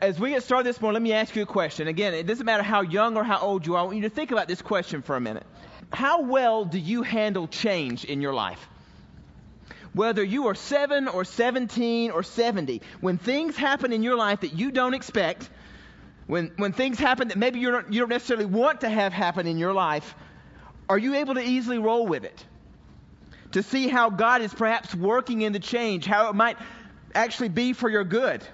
As we get started this morning, let me ask you a question. Again, it doesn't matter how young or how old you are. I want you to think about this question for a minute. How well do you handle change in your life? Whether you are 7 or 17 or 70, when things happen in your life that you don't expect, when, when things happen that maybe not, you don't necessarily want to have happen in your life, are you able to easily roll with it? To see how God is perhaps working in the change, how it might actually be for your good?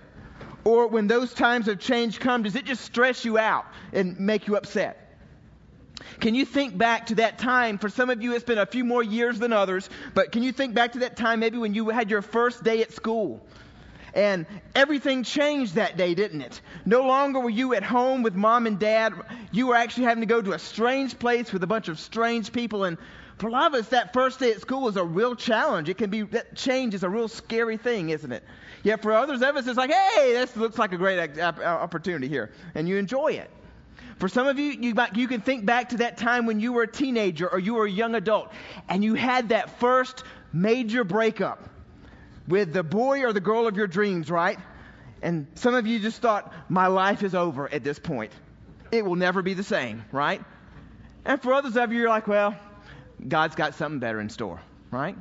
Or when those times of change come, does it just stress you out and make you upset? Can you think back to that time? For some of you, it's been a few more years than others, but can you think back to that time maybe when you had your first day at school? And everything changed that day, didn't it? No longer were you at home with mom and dad. You were actually having to go to a strange place with a bunch of strange people. And for a lot of us, that first day at school is a real challenge. It can be, that change is a real scary thing, isn't it? Yet for others of us, it's like, hey, this looks like a great opportunity here, and you enjoy it. For some of you, you, you can think back to that time when you were a teenager or you were a young adult, and you had that first major breakup with the boy or the girl of your dreams, right? And some of you just thought, my life is over at this point. It will never be the same, right? And for others of you, you're like, well, God's got something better in store, right?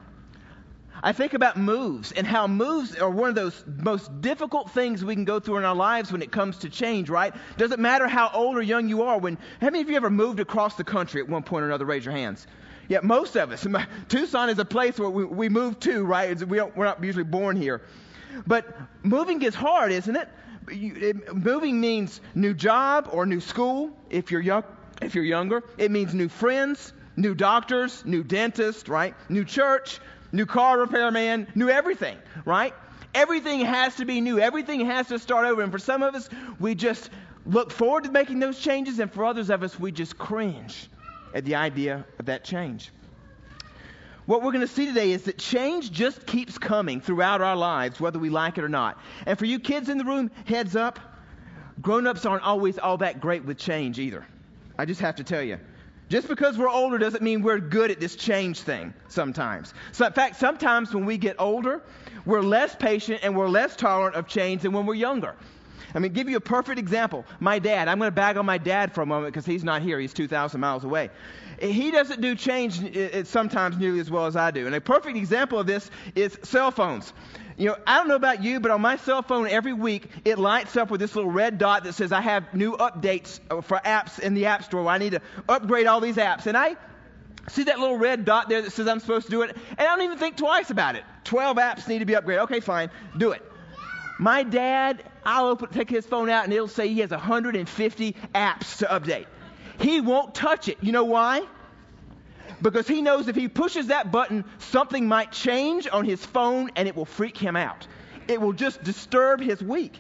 I think about moves and how moves are one of those most difficult things we can go through in our lives when it comes to change, right? Doesn't matter how old or young you are. When how many of you ever moved across the country at one point or another? Raise your hands. Yeah, most of us. Tucson is a place where we, we move to, right? We we're not usually born here. But moving is hard, isn't it? You, it? Moving means new job or new school if you're young. If you're younger, it means new friends, new doctors, new dentist, right? New church, new car repairman, new everything, right? Everything has to be new. Everything has to start over. And for some of us, we just look forward to making those changes, and for others of us, we just cringe at the idea of that change. What we're going to see today is that change just keeps coming throughout our lives, whether we like it or not. And for you kids in the room, heads up, grown ups aren't always all that great with change either. I just have to tell you. Just because we're older doesn't mean we're good at this change thing sometimes. So in fact, sometimes when we get older, we're less patient and we're less tolerant of change than when we're younger. I mean, give you a perfect example. My dad, I'm going to bag on my dad for a moment because he's not here. He's 2,000 miles away. He doesn't do change uh, uh, sometimes nearly as well as I do. And a perfect example of this is cell phones. You know, I don't know about you, but on my cell phone every week, it lights up with this little red dot that says I have new updates uh, for apps in the App Store. I need to upgrade all these apps. And I see that little red dot there that says I'm supposed to do it, and I don't even think twice about it. 12 apps need to be upgraded. Okay, fine, do it. My dad, I'll open, take his phone out, and it'll say he has 150 apps to update. He won't touch it. You know why? Because he knows if he pushes that button, something might change on his phone and it will freak him out. It will just disturb his week.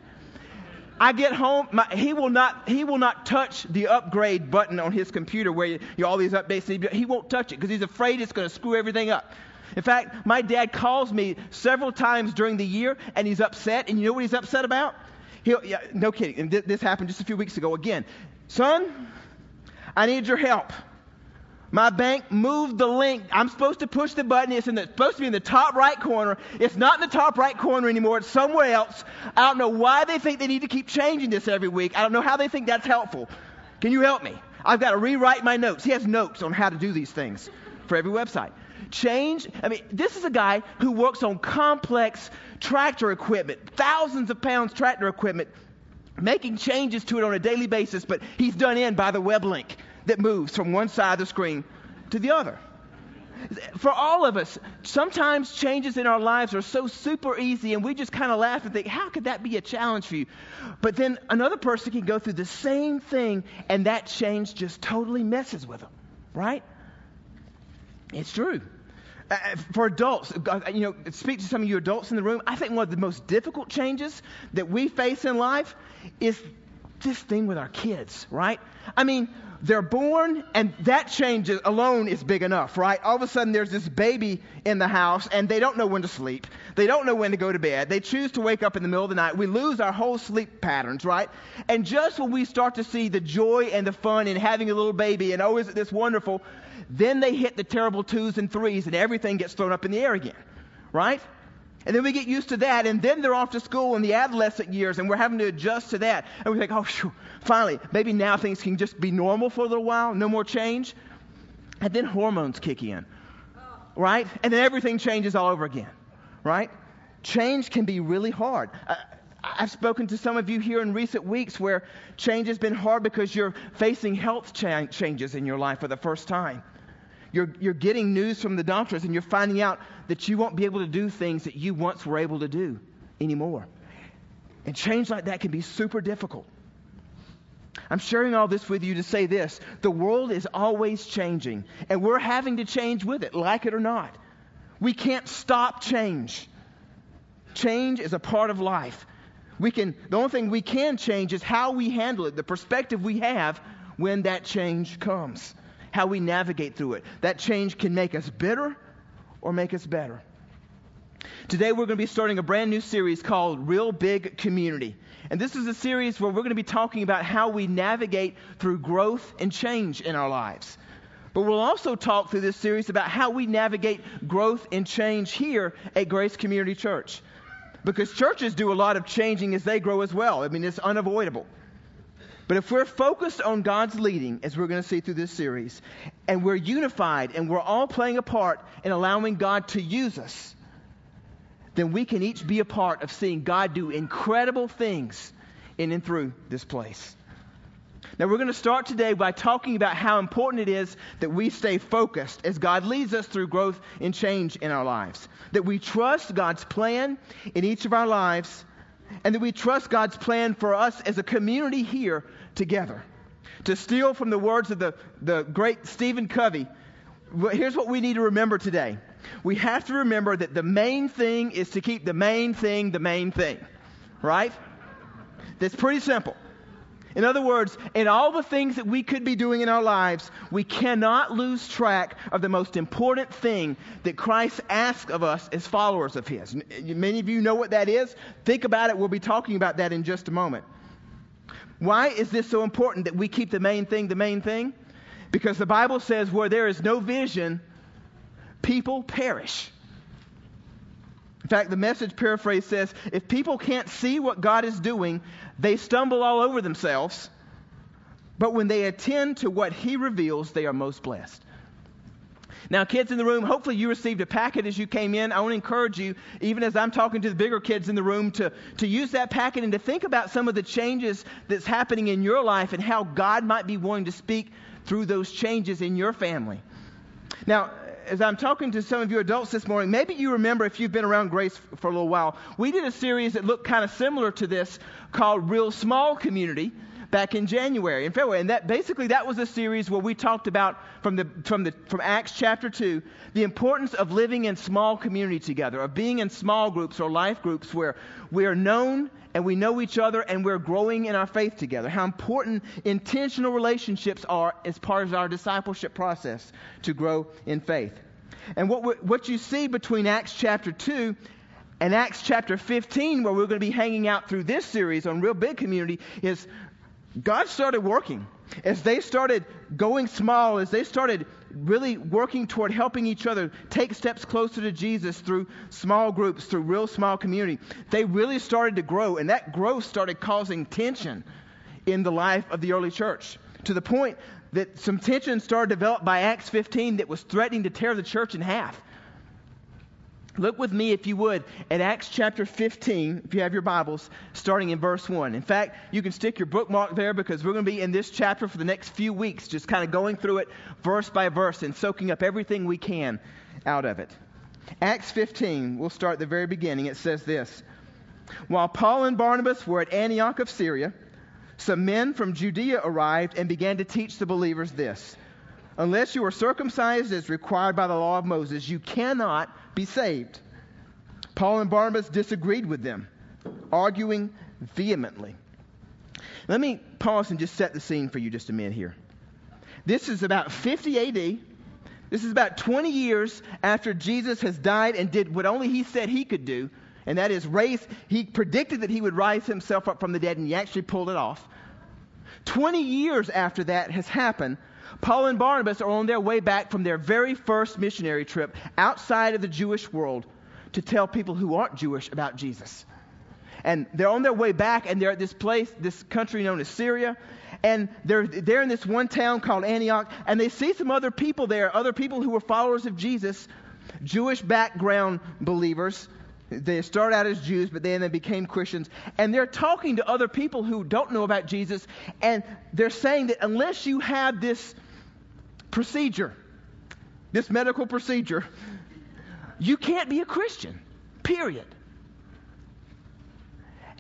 I get home, my, he will not he will not touch the upgrade button on his computer where you, you all these updates. He won't touch it because he's afraid it's going to screw everything up. In fact, my dad calls me several times during the year and he's upset. And you know what he's upset about? He'll, yeah, no kidding. And th- this happened just a few weeks ago again. Son, I need your help. My bank moved the link. I'm supposed to push the button. It's, the, it's supposed to be in the top right corner. It's not in the top right corner anymore. It's somewhere else. I don't know why they think they need to keep changing this every week. I don't know how they think that's helpful. Can you help me? I've got to rewrite my notes. He has notes on how to do these things for every website. Change. I mean, this is a guy who works on complex tractor equipment, thousands of pounds tractor equipment, making changes to it on a daily basis, but he's done in by the web link that moves from one side of the screen to the other. For all of us, sometimes changes in our lives are so super easy and we just kind of laugh and think, how could that be a challenge for you? But then another person can go through the same thing and that change just totally messes with them, right? It's true. Uh, for adults, uh, you know, speak to some of you adults in the room. I think one of the most difficult changes that we face in life is this thing with our kids, right? I mean, they're born, and that change alone is big enough, right? All of a sudden, there's this baby in the house, and they don't know when to sleep. They don't know when to go to bed. They choose to wake up in the middle of the night. We lose our whole sleep patterns, right? And just when we start to see the joy and the fun in having a little baby, and oh, isn't this wonderful? Then they hit the terrible twos and threes, and everything gets thrown up in the air again, right? And then we get used to that, and then they're off to school in the adolescent years, and we're having to adjust to that. And we think, oh, phew, finally, maybe now things can just be normal for a little while, no more change. And then hormones kick in, right? And then everything changes all over again, right? Change can be really hard. I've spoken to some of you here in recent weeks where change has been hard because you're facing health cha- changes in your life for the first time. You're, you're getting news from the doctors and you're finding out that you won't be able to do things that you once were able to do anymore. And change like that can be super difficult. I'm sharing all this with you to say this the world is always changing, and we're having to change with it, like it or not. We can't stop change. Change is a part of life. We can, the only thing we can change is how we handle it, the perspective we have when that change comes how we navigate through it. That change can make us bitter or make us better. Today, we're going to be starting a brand new series called Real Big Community. And this is a series where we're going to be talking about how we navigate through growth and change in our lives. But we'll also talk through this series about how we navigate growth and change here at Grace Community Church. Because churches do a lot of changing as they grow as well. I mean, it's unavoidable. But if we're focused on God's leading, as we're going to see through this series, and we're unified and we're all playing a part in allowing God to use us, then we can each be a part of seeing God do incredible things in and through this place. Now, we're going to start today by talking about how important it is that we stay focused as God leads us through growth and change in our lives. That we trust God's plan in each of our lives and that we trust God's plan for us as a community here together. To steal from the words of the, the great Stephen Covey, here's what we need to remember today. We have to remember that the main thing is to keep the main thing the main thing, right? That's pretty simple. In other words, in all the things that we could be doing in our lives, we cannot lose track of the most important thing that Christ asks of us as followers of His. Many of you know what that is. Think about it. We'll be talking about that in just a moment. Why is this so important that we keep the main thing the main thing? Because the Bible says where there is no vision, people perish. In fact, the message paraphrase says if people can't see what God is doing, they stumble all over themselves. But when they attend to what He reveals, they are most blessed. Now, kids in the room, hopefully you received a packet as you came in. I want to encourage you, even as I'm talking to the bigger kids in the room, to, to use that packet and to think about some of the changes that's happening in your life and how God might be wanting to speak through those changes in your family. Now, as I'm talking to some of you adults this morning, maybe you remember if you've been around Grace for a little while, we did a series that looked kind of similar to this called Real Small Community back in January and February. And that basically that was a series where we talked about from the from the from Acts chapter 2, the importance of living in small community together, of being in small groups or life groups where we are known and we know each other and we're growing in our faith together. How important intentional relationships are as part of our discipleship process to grow in faith. And what, what you see between Acts chapter 2 and Acts chapter 15, where we're going to be hanging out through this series on Real Big Community, is God started working. As they started going small, as they started really working toward helping each other take steps closer to Jesus through small groups, through real small community, they really started to grow. And that growth started causing tension in the life of the early church to the point that some tension started to develop by Acts 15 that was threatening to tear the church in half. Look with me, if you would, at Acts chapter 15, if you have your Bibles, starting in verse 1. In fact, you can stick your bookmark there because we're going to be in this chapter for the next few weeks, just kind of going through it verse by verse and soaking up everything we can out of it. Acts 15, we'll start at the very beginning. It says this While Paul and Barnabas were at Antioch of Syria, some men from Judea arrived and began to teach the believers this Unless you are circumcised as required by the law of Moses, you cannot be saved. Paul and Barnabas disagreed with them, arguing vehemently. Let me pause and just set the scene for you just a minute here. This is about 50 AD. This is about 20 years after Jesus has died and did what only he said he could do, and that is raise. He predicted that he would rise himself up from the dead, and he actually pulled it off. 20 years after that has happened, Paul and Barnabas are on their way back from their very first missionary trip outside of the Jewish world to tell people who aren't Jewish about Jesus. And they're on their way back, and they're at this place, this country known as Syria. And they're, they're in this one town called Antioch, and they see some other people there, other people who were followers of Jesus, Jewish background believers. They start out as Jews, but then they became Christians. And they're talking to other people who don't know about Jesus, and they're saying that unless you have this procedure, this medical procedure, you can't be a Christian, period.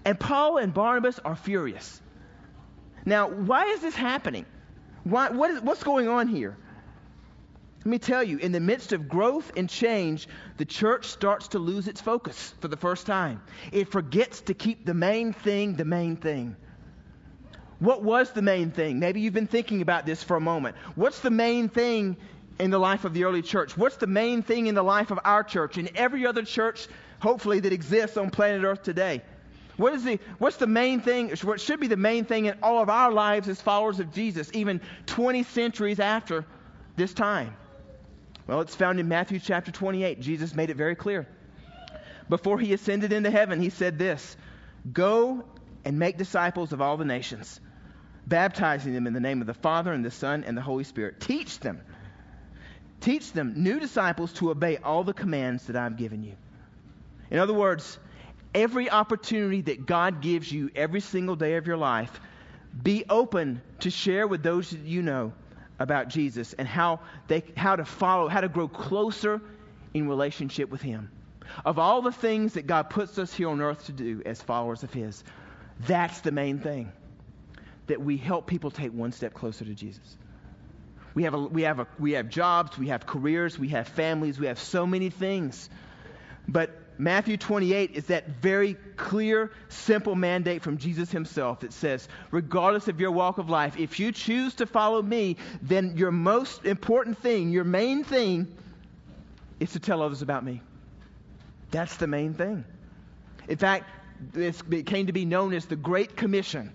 And Paul and Barnabas are furious. Now, why is this happening? Why, what is, what's going on here? Let me tell you, in the midst of growth and change, the church starts to lose its focus for the first time. It forgets to keep the main thing the main thing. What was the main thing? Maybe you've been thinking about this for a moment. What's the main thing in the life of the early church? What's the main thing in the life of our church and every other church, hopefully, that exists on planet Earth today? What is the, what's the main thing, what should be the main thing in all of our lives as followers of Jesus, even 20 centuries after this time? Well, it's found in Matthew chapter 28. Jesus made it very clear. Before he ascended into heaven, he said this Go and make disciples of all the nations, baptizing them in the name of the Father and the Son and the Holy Spirit. Teach them. Teach them, new disciples, to obey all the commands that I've given you. In other words, every opportunity that God gives you every single day of your life, be open to share with those that you know about Jesus and how they how to follow, how to grow closer in relationship with him. Of all the things that God puts us here on earth to do as followers of his, that's the main thing. That we help people take one step closer to Jesus. We have, a, we, have a, we have jobs, we have careers, we have families, we have so many things. But Matthew 28 is that very clear, simple mandate from Jesus himself that says, regardless of your walk of life, if you choose to follow me, then your most important thing, your main thing, is to tell others about me. That's the main thing. In fact, it came to be known as the Great Commission.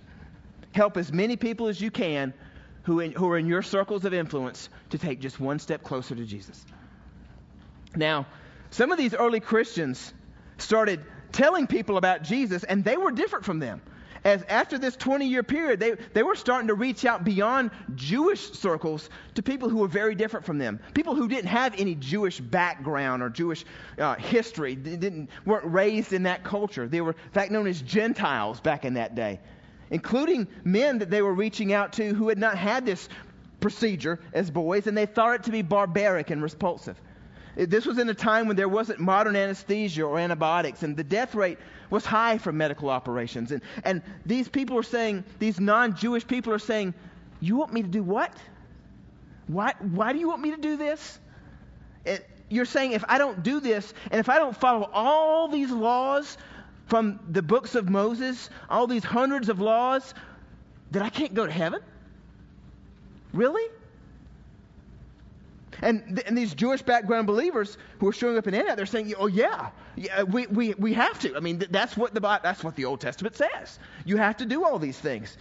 Help as many people as you can who, in, who are in your circles of influence to take just one step closer to Jesus. Now, some of these early Christians started telling people about Jesus, and they were different from them. As after this 20 year period, they, they were starting to reach out beyond Jewish circles to people who were very different from them. People who didn't have any Jewish background or Jewish uh, history, didn't, weren't raised in that culture. They were, in fact, known as Gentiles back in that day, including men that they were reaching out to who had not had this procedure as boys, and they thought it to be barbaric and repulsive. This was in a time when there wasn't modern anesthesia or antibiotics, and the death rate was high for medical operations. And, and these people are saying, these non Jewish people are saying, You want me to do what? Why, why do you want me to do this? It, you're saying if I don't do this, and if I don't follow all these laws from the books of Moses, all these hundreds of laws, that I can't go to heaven? Really? And, and these Jewish background believers who are showing up in Antioch, they're saying, "Oh yeah, yeah, we, we, we have to. I mean, th- that's what the that's what the Old Testament says. You have to do all these things."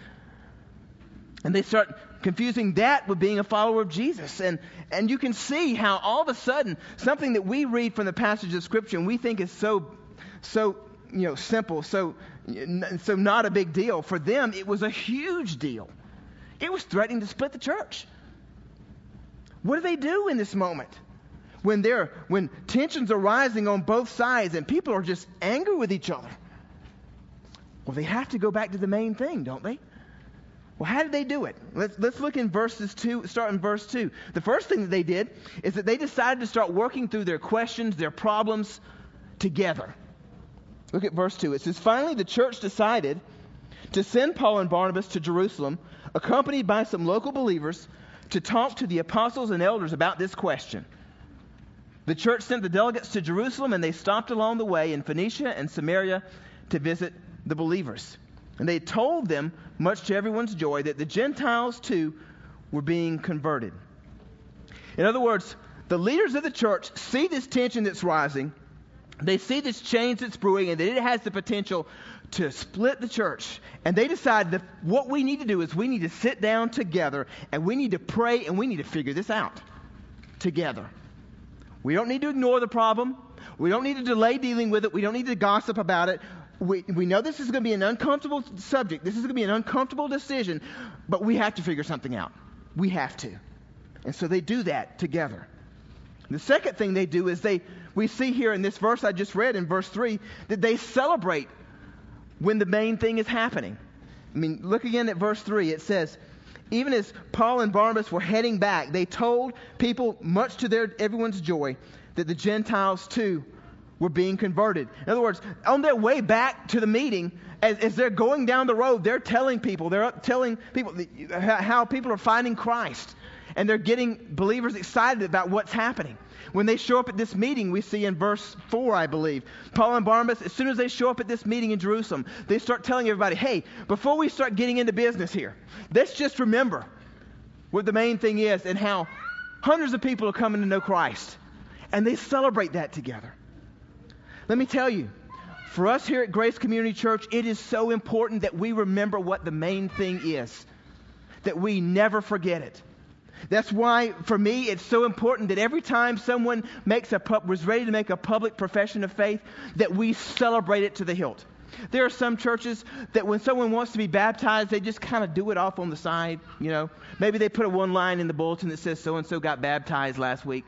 And they start confusing that with being a follower of Jesus, and and you can see how all of a sudden something that we read from the passage of Scripture and we think is so so you know simple, so so not a big deal for them, it was a huge deal. It was threatening to split the church. What do they do in this moment? When, they're, when tensions are rising on both sides and people are just angry with each other. Well, they have to go back to the main thing, don't they? Well, how did they do it? Let's, let's look in verses 2, start in verse 2. The first thing that they did is that they decided to start working through their questions, their problems together. Look at verse 2. It says, Finally, the church decided to send Paul and Barnabas to Jerusalem, accompanied by some local believers to talk to the apostles and elders about this question. The church sent the delegates to Jerusalem, and they stopped along the way in Phoenicia and Samaria to visit the believers. And they told them, much to everyone's joy, that the Gentiles too were being converted. In other words, the leaders of the church see this tension that's rising, they see this change that's brewing, and that it has the potential to split the church. And they decide that what we need to do is we need to sit down together and we need to pray and we need to figure this out together. We don't need to ignore the problem. We don't need to delay dealing with it. We don't need to gossip about it. We, we know this is going to be an uncomfortable subject. This is going to be an uncomfortable decision, but we have to figure something out. We have to. And so they do that together. The second thing they do is they, we see here in this verse I just read in verse 3, that they celebrate when the main thing is happening. I mean, look again at verse 3. It says, even as Paul and Barnabas were heading back, they told people, much to their everyone's joy, that the Gentiles too were being converted. In other words, on their way back to the meeting, as, as they're going down the road, they're telling people, they're telling people how people are finding Christ. And they're getting believers excited about what's happening. When they show up at this meeting, we see in verse 4, I believe, Paul and Barnabas, as soon as they show up at this meeting in Jerusalem, they start telling everybody, hey, before we start getting into business here, let's just remember what the main thing is and how hundreds of people are coming to know Christ. And they celebrate that together. Let me tell you, for us here at Grace Community Church, it is so important that we remember what the main thing is, that we never forget it. That's why, for me, it's so important that every time someone makes a was ready to make a public profession of faith, that we celebrate it to the hilt. There are some churches that when someone wants to be baptized, they just kind of do it off on the side. You know, maybe they put a one line in the bulletin that says so and so got baptized last week.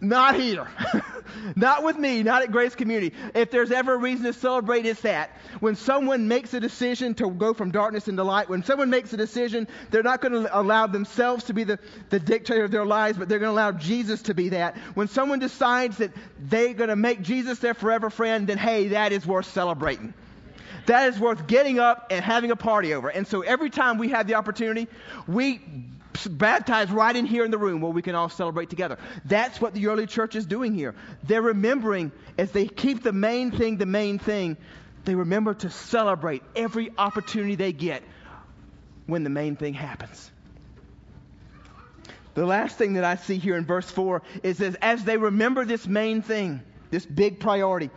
Not here. not with me, not at Grace Community. If there's ever a reason to celebrate, it's that. When someone makes a decision to go from darkness into light, when someone makes a decision, they're not going to allow themselves to be the, the dictator of their lives, but they're going to allow Jesus to be that. When someone decides that they're going to make Jesus their forever friend, then hey, that is worth celebrating that is worth getting up and having a party over. And so every time we have the opportunity, we baptized right in here in the room where we can all celebrate together. That's what the early church is doing here. They're remembering as they keep the main thing the main thing, they remember to celebrate every opportunity they get when the main thing happens. The last thing that I see here in verse 4 is as, as they remember this main thing, this big priority,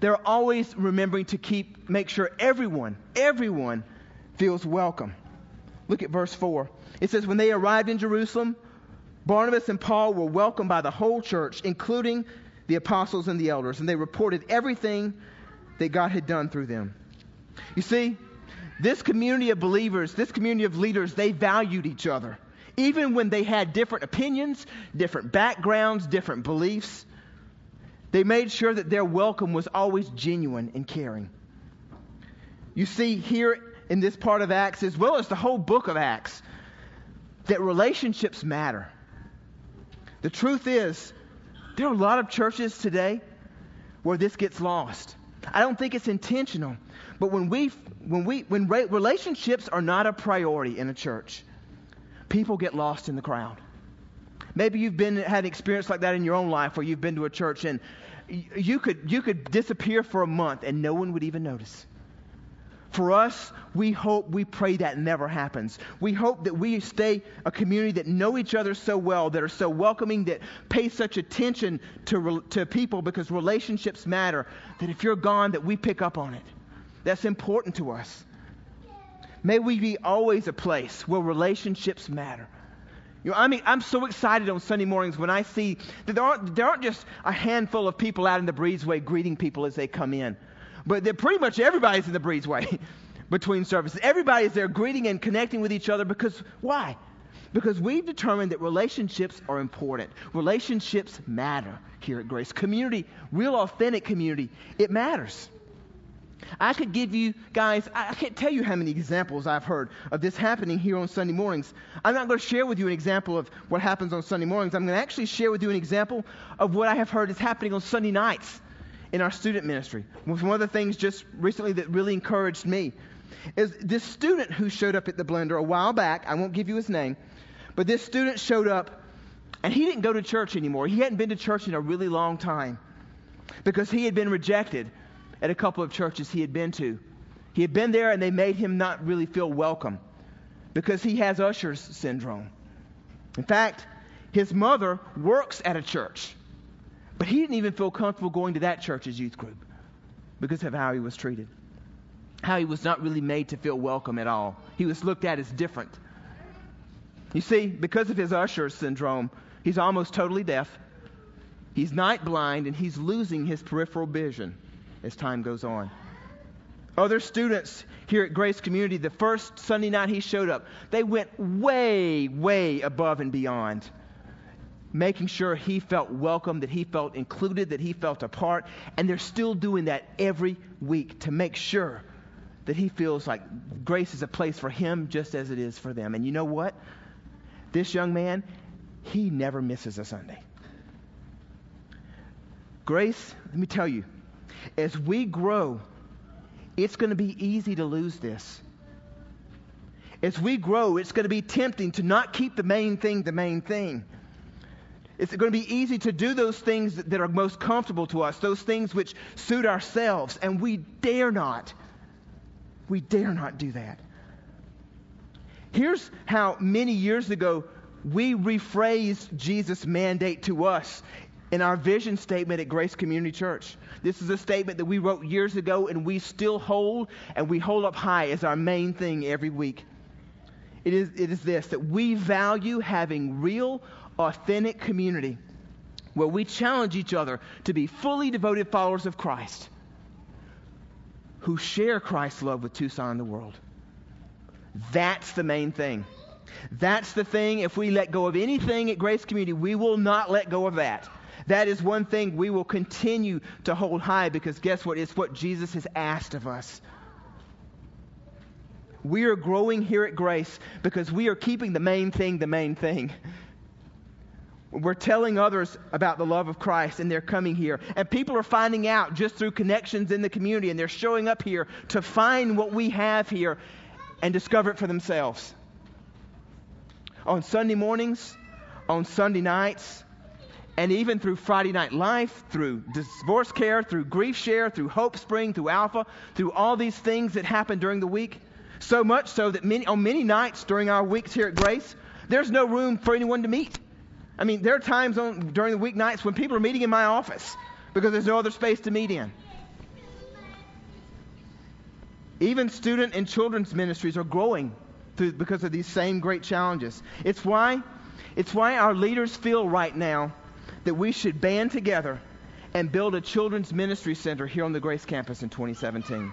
they're always remembering to keep, make sure everyone, everyone feels welcome. Look at verse 4. It says, When they arrived in Jerusalem, Barnabas and Paul were welcomed by the whole church, including the apostles and the elders, and they reported everything that God had done through them. You see, this community of believers, this community of leaders, they valued each other. Even when they had different opinions, different backgrounds, different beliefs, they made sure that their welcome was always genuine and caring. You see, here in this part of Acts, as well as the whole book of Acts, that relationships matter. The truth is, there are a lot of churches today where this gets lost. I don't think it's intentional, but when we when we when relationships are not a priority in a church, people get lost in the crowd. Maybe you've been had an experience like that in your own life where you've been to a church and you could you could disappear for a month and no one would even notice. For us, we hope, we pray that never happens. We hope that we stay a community that know each other so well, that are so welcoming, that pay such attention to, to people because relationships matter, that if you're gone, that we pick up on it. That's important to us. May we be always a place where relationships matter. You know, I mean, I'm so excited on Sunday mornings when I see that there aren't, there aren't just a handful of people out in the breezeway greeting people as they come in. But pretty much everybody's in the breezeway between services. Everybody's there greeting and connecting with each other because why? Because we've determined that relationships are important. Relationships matter here at Grace. Community, real authentic community, it matters. I could give you guys, I can't tell you how many examples I've heard of this happening here on Sunday mornings. I'm not going to share with you an example of what happens on Sunday mornings. I'm going to actually share with you an example of what I have heard is happening on Sunday nights in our student ministry. One of the things just recently that really encouraged me is this student who showed up at the blender a while back. I won't give you his name, but this student showed up and he didn't go to church anymore. He hadn't been to church in a really long time because he had been rejected at a couple of churches he had been to. He had been there and they made him not really feel welcome because he has Usher's syndrome. In fact, his mother works at a church but he didn't even feel comfortable going to that church's youth group because of how he was treated. How he was not really made to feel welcome at all. He was looked at as different. You see, because of his Usher syndrome, he's almost totally deaf. He's night blind and he's losing his peripheral vision as time goes on. Other students here at Grace Community, the first Sunday night he showed up, they went way, way above and beyond, making sure he felt welcome, that he felt included, that he felt a part. And they're still doing that every week to make sure that he feels like grace is a place for him just as it is for them. And you know what? This young man, he never misses a Sunday. Grace, let me tell you, as we grow, it's going to be easy to lose this. As we grow, it's going to be tempting to not keep the main thing the main thing. It's going to be easy to do those things that are most comfortable to us, those things which suit ourselves, and we dare not. We dare not do that. Here's how many years ago we rephrased Jesus' mandate to us in our vision statement at Grace Community Church. This is a statement that we wrote years ago and we still hold and we hold up high as our main thing every week. It is, it is this that we value having real, authentic community where we challenge each other to be fully devoted followers of Christ who share Christ's love with Tucson and the world. That's the main thing. That's the thing. If we let go of anything at Grace Community, we will not let go of that. That is one thing we will continue to hold high because guess what? It's what Jesus has asked of us. We are growing here at Grace because we are keeping the main thing the main thing. We're telling others about the love of Christ and they're coming here. And people are finding out just through connections in the community and they're showing up here to find what we have here and discover it for themselves. On Sunday mornings, on Sunday nights, and even through Friday Night Life, through divorce care, through grief share, through Hope Spring, through Alpha, through all these things that happen during the week. So much so that many, on many nights during our weeks here at Grace, there's no room for anyone to meet. I mean, there are times on, during the weeknights when people are meeting in my office because there's no other space to meet in. Even student and children's ministries are growing through, because of these same great challenges. It's why, it's why our leaders feel right now that we should band together and build a children's ministry center here on the Grace campus in 2017.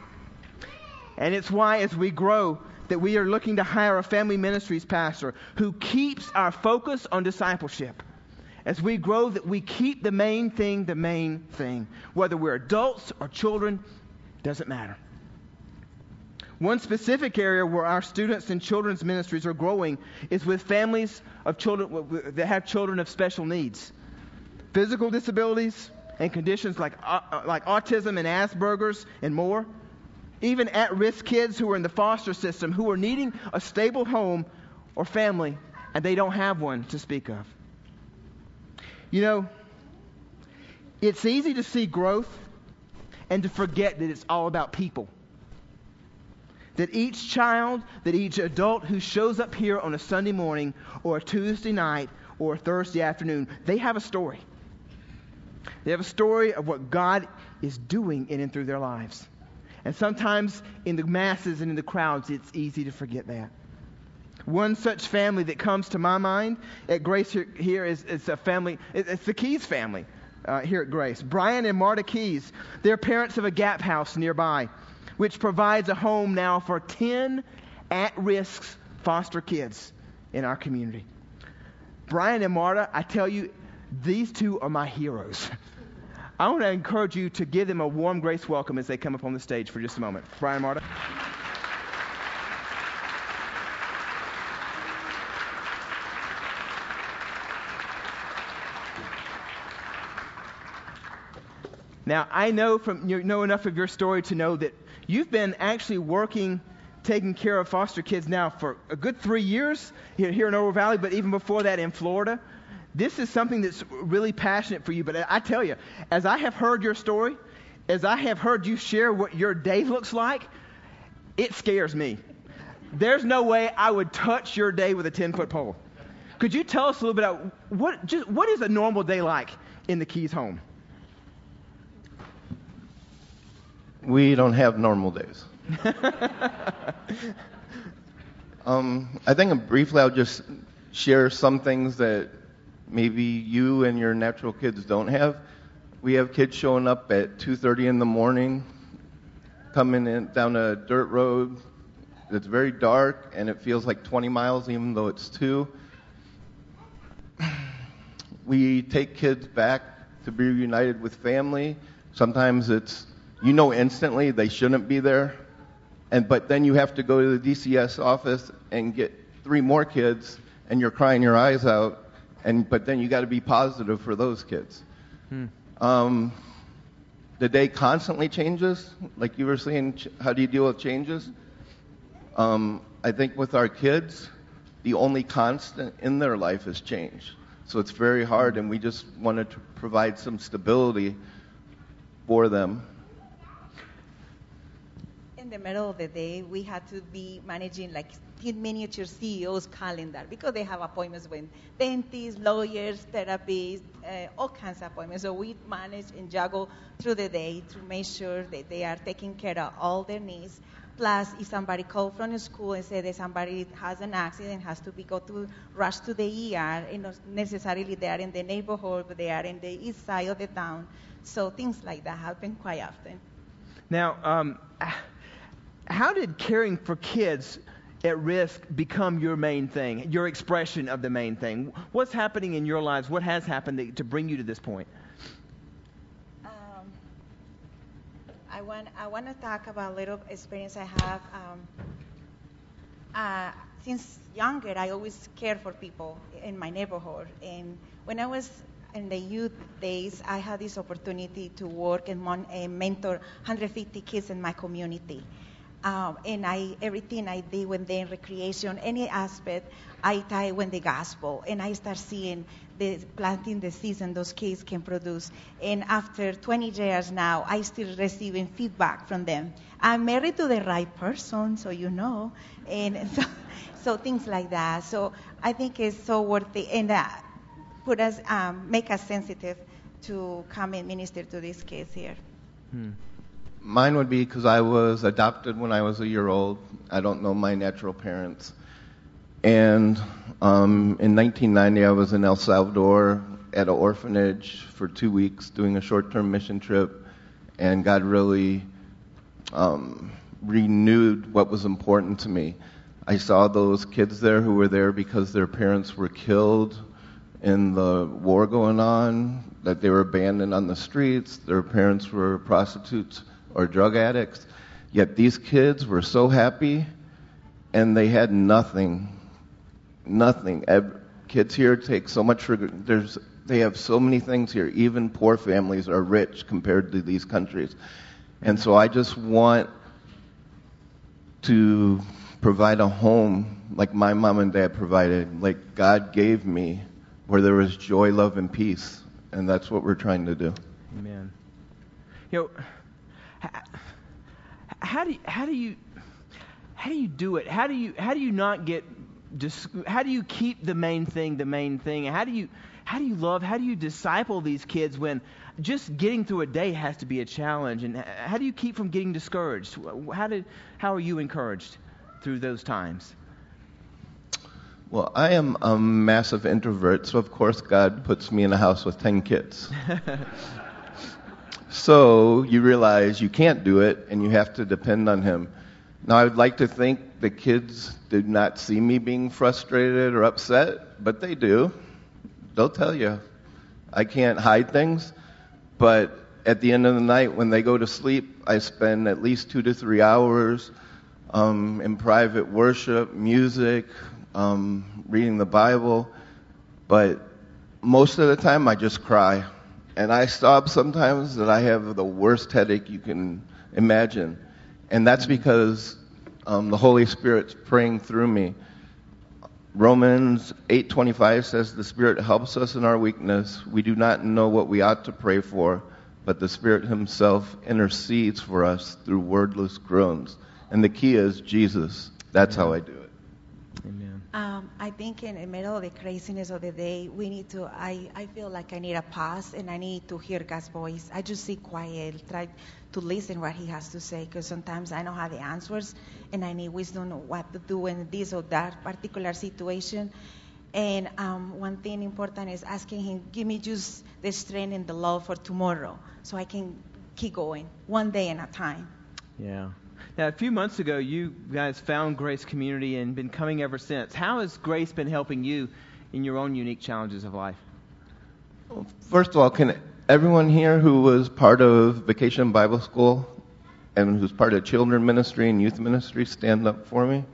And it's why, as we grow, that we are looking to hire a family ministries pastor who keeps our focus on discipleship. As we grow, that we keep the main thing the main thing. Whether we're adults or children, doesn't matter. One specific area where our students and children's ministries are growing is with families of children that have children of special needs physical disabilities and conditions like, uh, like autism and Asperger's and more. Even at risk kids who are in the foster system who are needing a stable home or family and they don't have one to speak of. You know, it's easy to see growth and to forget that it's all about people. That each child, that each adult who shows up here on a Sunday morning or a Tuesday night or a Thursday afternoon, they have a story. They have a story of what God is doing in and through their lives. And sometimes in the masses and in the crowds, it's easy to forget that. One such family that comes to my mind at Grace here, here is, is a family, it's the Keys family uh, here at Grace. Brian and Marta Keys, they're parents of a gap house nearby, which provides a home now for 10 at risk foster kids in our community. Brian and Marta, I tell you, these two are my heroes. I want to encourage you to give them a warm grace welcome as they come up on the stage for just a moment. Brian Marta. Now, I know from you know enough of your story to know that you've been actually working, taking care of foster kids now for a good three years here, here in Oro Valley, but even before that in Florida this is something that's really passionate for you. But I tell you, as I have heard your story, as I have heard you share what your day looks like, it scares me. There's no way I would touch your day with a 10 foot pole. Could you tell us a little bit about what, just, what is a normal day like in the Keys home? We don't have normal days. um, I think briefly I'll just share some things that maybe you and your natural kids don't have. We have kids showing up at 2:30 in the morning, coming in down a dirt road. It's very dark and it feels like 20 miles, even though it's two. We take kids back to be reunited with family. Sometimes it's you know instantly they shouldn't be there, and but then you have to go to the DCS office and get three more kids, and you're crying your eyes out, and but then you got to be positive for those kids. Um, the day constantly changes, like you were saying. ch- How do you deal with changes? Um, I think with our kids, the only constant in their life is change. So it's very hard, and we just wanted to provide some stability for them. In the middle of the day, we had to be managing like teen miniature CEOs calendar because they have appointments with dentists, lawyers, therapists, uh, all kinds of appointments. So we manage and juggle through the day to make sure that they are taking care of all their needs. Plus, if somebody called from the school and said that somebody has an accident, has to be go to rush to the ER, and not necessarily they are in the neighborhood, but they are in the east side of the town. So things like that happen quite often. Now, um, how did caring for kids at risk become your main thing, your expression of the main thing? What's happening in your lives? What has happened to, bring you to this point? Um, I want I want to talk about a little experience I have. Um, uh, since younger, I always cared for people in my neighborhood, and when I was in the youth days, I had this opportunity to work and, mon- and mentor 150 kids in my community. Um, and I, everything I did when they in recreation, any aspect, I tie with the gospel, and I start seeing the planting the season those kids can produce. And after 20 years now, I still receiving feedback from them. I'm married to the right person, so you know, and so, so things like that. So I think it's so worth it, and uh, put us, um, make us sensitive to come and minister to these kids here. Mine would be because I was adopted when I was a year old. I don't know my natural parents. And um, in 1990, I was in El Salvador at an orphanage for two weeks doing a short term mission trip. And God really um, renewed what was important to me. I saw those kids there who were there because their parents were killed in the war going on, that they were abandoned on the streets, their parents were prostitutes or drug addicts. Yet these kids were so happy and they had nothing. Nothing. Kids here take so much for there's they have so many things here. Even poor families are rich compared to these countries. And so I just want to provide a home like my mom and dad provided, like God gave me, where there was joy, love, and peace. And that's what we're trying to do. Amen. You know, how do you, how do you how do you do it? How do you how do you not get how do you keep the main thing the main thing? How do you how do you love? How do you disciple these kids when just getting through a day has to be a challenge? And how do you keep from getting discouraged? How did how are you encouraged through those times? Well, I am a massive introvert, so of course God puts me in a house with 10 kids. so you realize you can't do it and you have to depend on Him. Now, I would like to think the kids did not see me being frustrated or upset, but they do. They'll tell you. I can't hide things, but at the end of the night, when they go to sleep, I spend at least two to three hours um, in private worship, music, um, reading the Bible. But most of the time, I just cry. And I stop sometimes that I have the worst headache you can imagine. And that's because um, the Holy Spirit's praying through me. Romans 8:25 says the Spirit helps us in our weakness. We do not know what we ought to pray for, but the Spirit himself intercedes for us through wordless groans. And the key is Jesus. That's how I do. Um, I think in the middle of the craziness of the day, we need to. I, I feel like I need a pause and I need to hear God's voice. I just sit quiet, try to listen what He has to say, because sometimes I don't have the answers and I need wisdom what to do in this or that particular situation. And um, one thing important is asking Him, give me just the strength and the love for tomorrow so I can keep going one day at a time. Yeah. Now, a few months ago, you guys found Grace Community and been coming ever since. How has Grace been helping you in your own unique challenges of life? Well, First of all, can everyone here who was part of Vacation Bible School and who's part of children ministry and youth ministry stand up for me?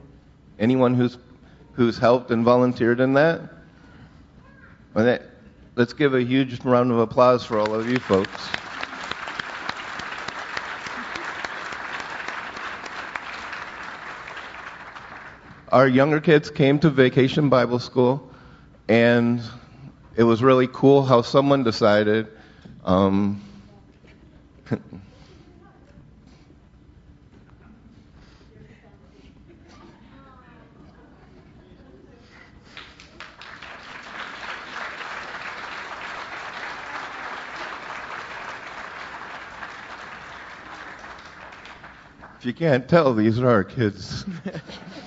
Anyone who's who's helped and volunteered in that? Well, that let's give a huge round of applause for all of you folks. Our younger kids came to Vacation Bible School, and it was really cool how someone decided. Um, if you can't tell, these are our kids.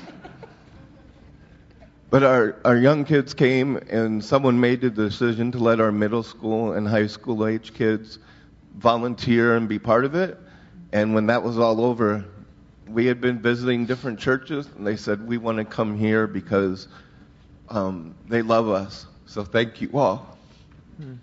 But our, our young kids came, and someone made the decision to let our middle school and high school age kids volunteer and be part of it. And when that was all over, we had been visiting different churches, and they said, We want to come here because um, they love us. So thank you all. Hmm.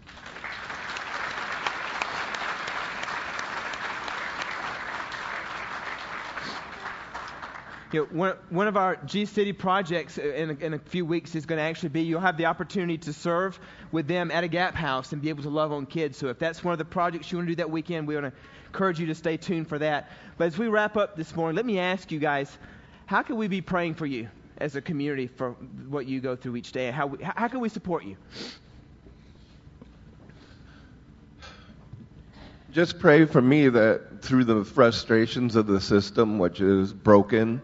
You know, one, one of our G City projects in a, in a few weeks is going to actually be you'll have the opportunity to serve with them at a Gap House and be able to love on kids. So if that's one of the projects you want to do that weekend, we want to encourage you to stay tuned for that. But as we wrap up this morning, let me ask you guys, how can we be praying for you as a community for what you go through each day? How, we, how can we support you? Just pray for me that through the frustrations of the system, which is broken,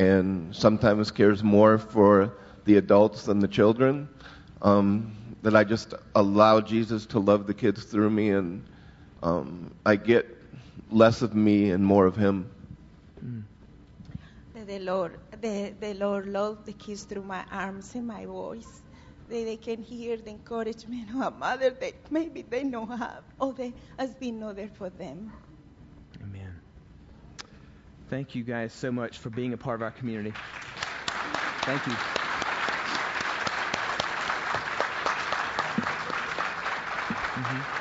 and sometimes cares more for the adults than the children. Um, that I just allow Jesus to love the kids through me, and um, I get less of me and more of Him. Mm. The Lord, the, the Lord loves the kids through my arms and my voice. That they can hear the encouragement of a mother that maybe they don't have, or they has been not there for them. Thank you guys so much for being a part of our community. Thank you. Mm-hmm.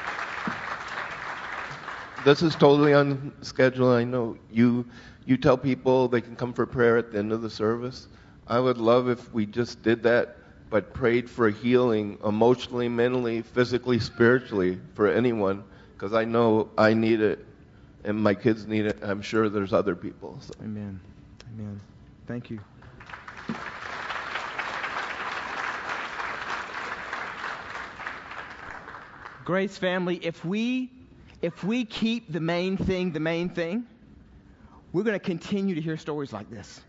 This is totally on schedule. I know you you tell people they can come for prayer at the end of the service. I would love if we just did that, but prayed for healing emotionally, mentally, physically, spiritually for anyone, because I know I need it and my kids need it. I'm sure there's other people. So. Amen. Amen. Thank you. Grace family, if we if we keep the main thing the main thing, we're going to continue to hear stories like this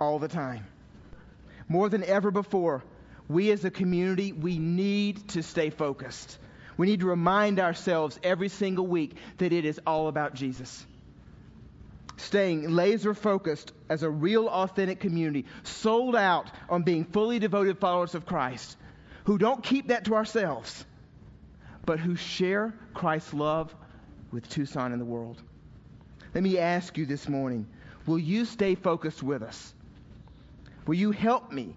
all the time. More than ever before, we as a community, we need to stay focused. We need to remind ourselves every single week that it is all about Jesus. Staying laser focused as a real, authentic community, sold out on being fully devoted followers of Christ, who don't keep that to ourselves, but who share Christ's love with Tucson and the world. Let me ask you this morning will you stay focused with us? Will you help me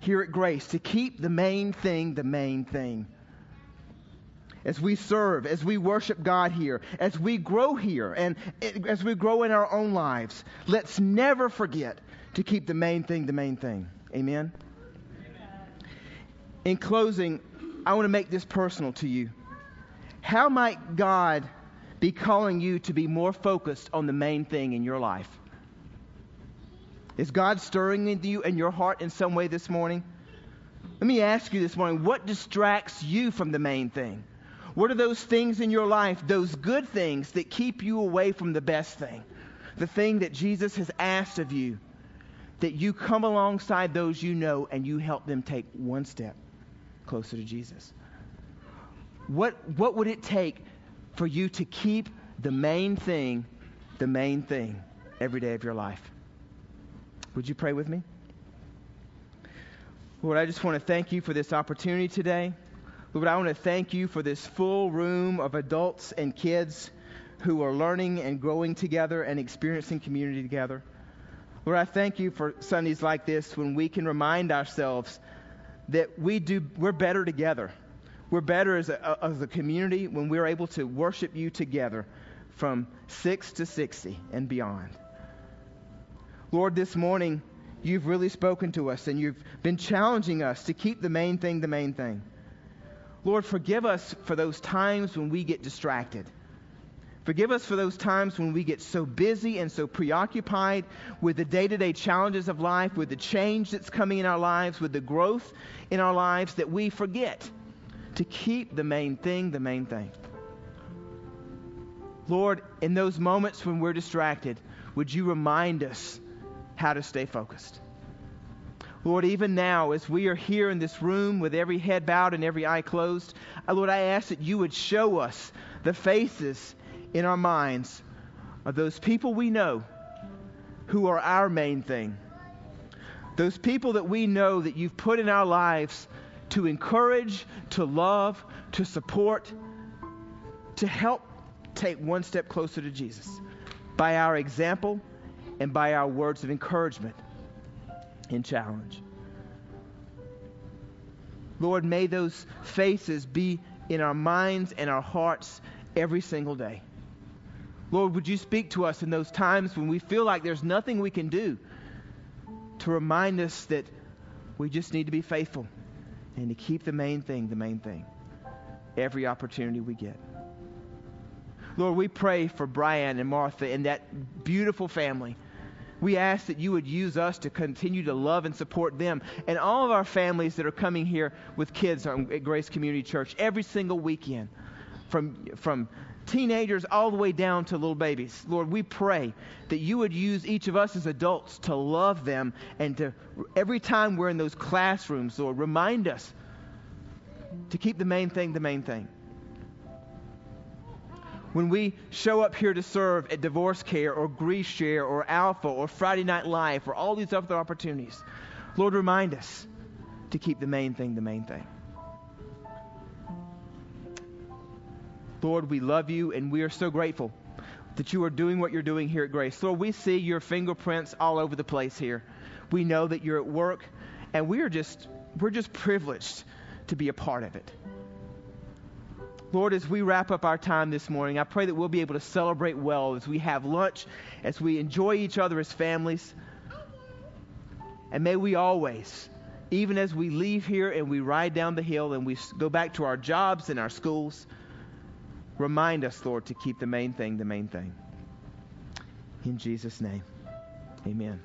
here at Grace to keep the main thing the main thing? As we serve, as we worship God here, as we grow here, and as we grow in our own lives, let's never forget to keep the main thing the main thing. Amen? In closing, I want to make this personal to you. How might God be calling you to be more focused on the main thing in your life? Is God stirring in you and your heart in some way this morning? Let me ask you this morning what distracts you from the main thing? What are those things in your life, those good things that keep you away from the best thing? The thing that Jesus has asked of you, that you come alongside those you know and you help them take one step closer to Jesus. What, what would it take for you to keep the main thing the main thing every day of your life? Would you pray with me? Lord, I just want to thank you for this opportunity today. Lord, I want to thank you for this full room of adults and kids who are learning and growing together and experiencing community together. Lord, I thank you for Sundays like this when we can remind ourselves that we do, we're better together. We're better as a, as a community when we're able to worship you together from 6 to 60 and beyond. Lord, this morning, you've really spoken to us and you've been challenging us to keep the main thing the main thing. Lord, forgive us for those times when we get distracted. Forgive us for those times when we get so busy and so preoccupied with the day to day challenges of life, with the change that's coming in our lives, with the growth in our lives, that we forget to keep the main thing the main thing. Lord, in those moments when we're distracted, would you remind us how to stay focused? Lord, even now, as we are here in this room with every head bowed and every eye closed, uh, Lord, I ask that you would show us the faces in our minds of those people we know who are our main thing. Those people that we know that you've put in our lives to encourage, to love, to support, to help take one step closer to Jesus by our example and by our words of encouragement and challenge. Lord, may those faces be in our minds and our hearts every single day. Lord, would you speak to us in those times when we feel like there's nothing we can do to remind us that we just need to be faithful and to keep the main thing the main thing every opportunity we get. Lord, we pray for Brian and Martha and that beautiful family. We ask that you would use us to continue to love and support them and all of our families that are coming here with kids at Grace Community Church every single weekend, from, from teenagers all the way down to little babies. Lord, we pray that you would use each of us as adults to love them and to, every time we're in those classrooms, Lord, remind us to keep the main thing the main thing when we show up here to serve at Divorce Care or Grief Share or Alpha or Friday Night Live or all these other opportunities, Lord, remind us to keep the main thing the main thing. Lord, we love you and we are so grateful that you are doing what you're doing here at Grace. Lord, we see your fingerprints all over the place here. We know that you're at work and we are just we're just privileged to be a part of it. Lord, as we wrap up our time this morning, I pray that we'll be able to celebrate well as we have lunch, as we enjoy each other as families. And may we always, even as we leave here and we ride down the hill and we go back to our jobs and our schools, remind us, Lord, to keep the main thing the main thing. In Jesus' name, amen.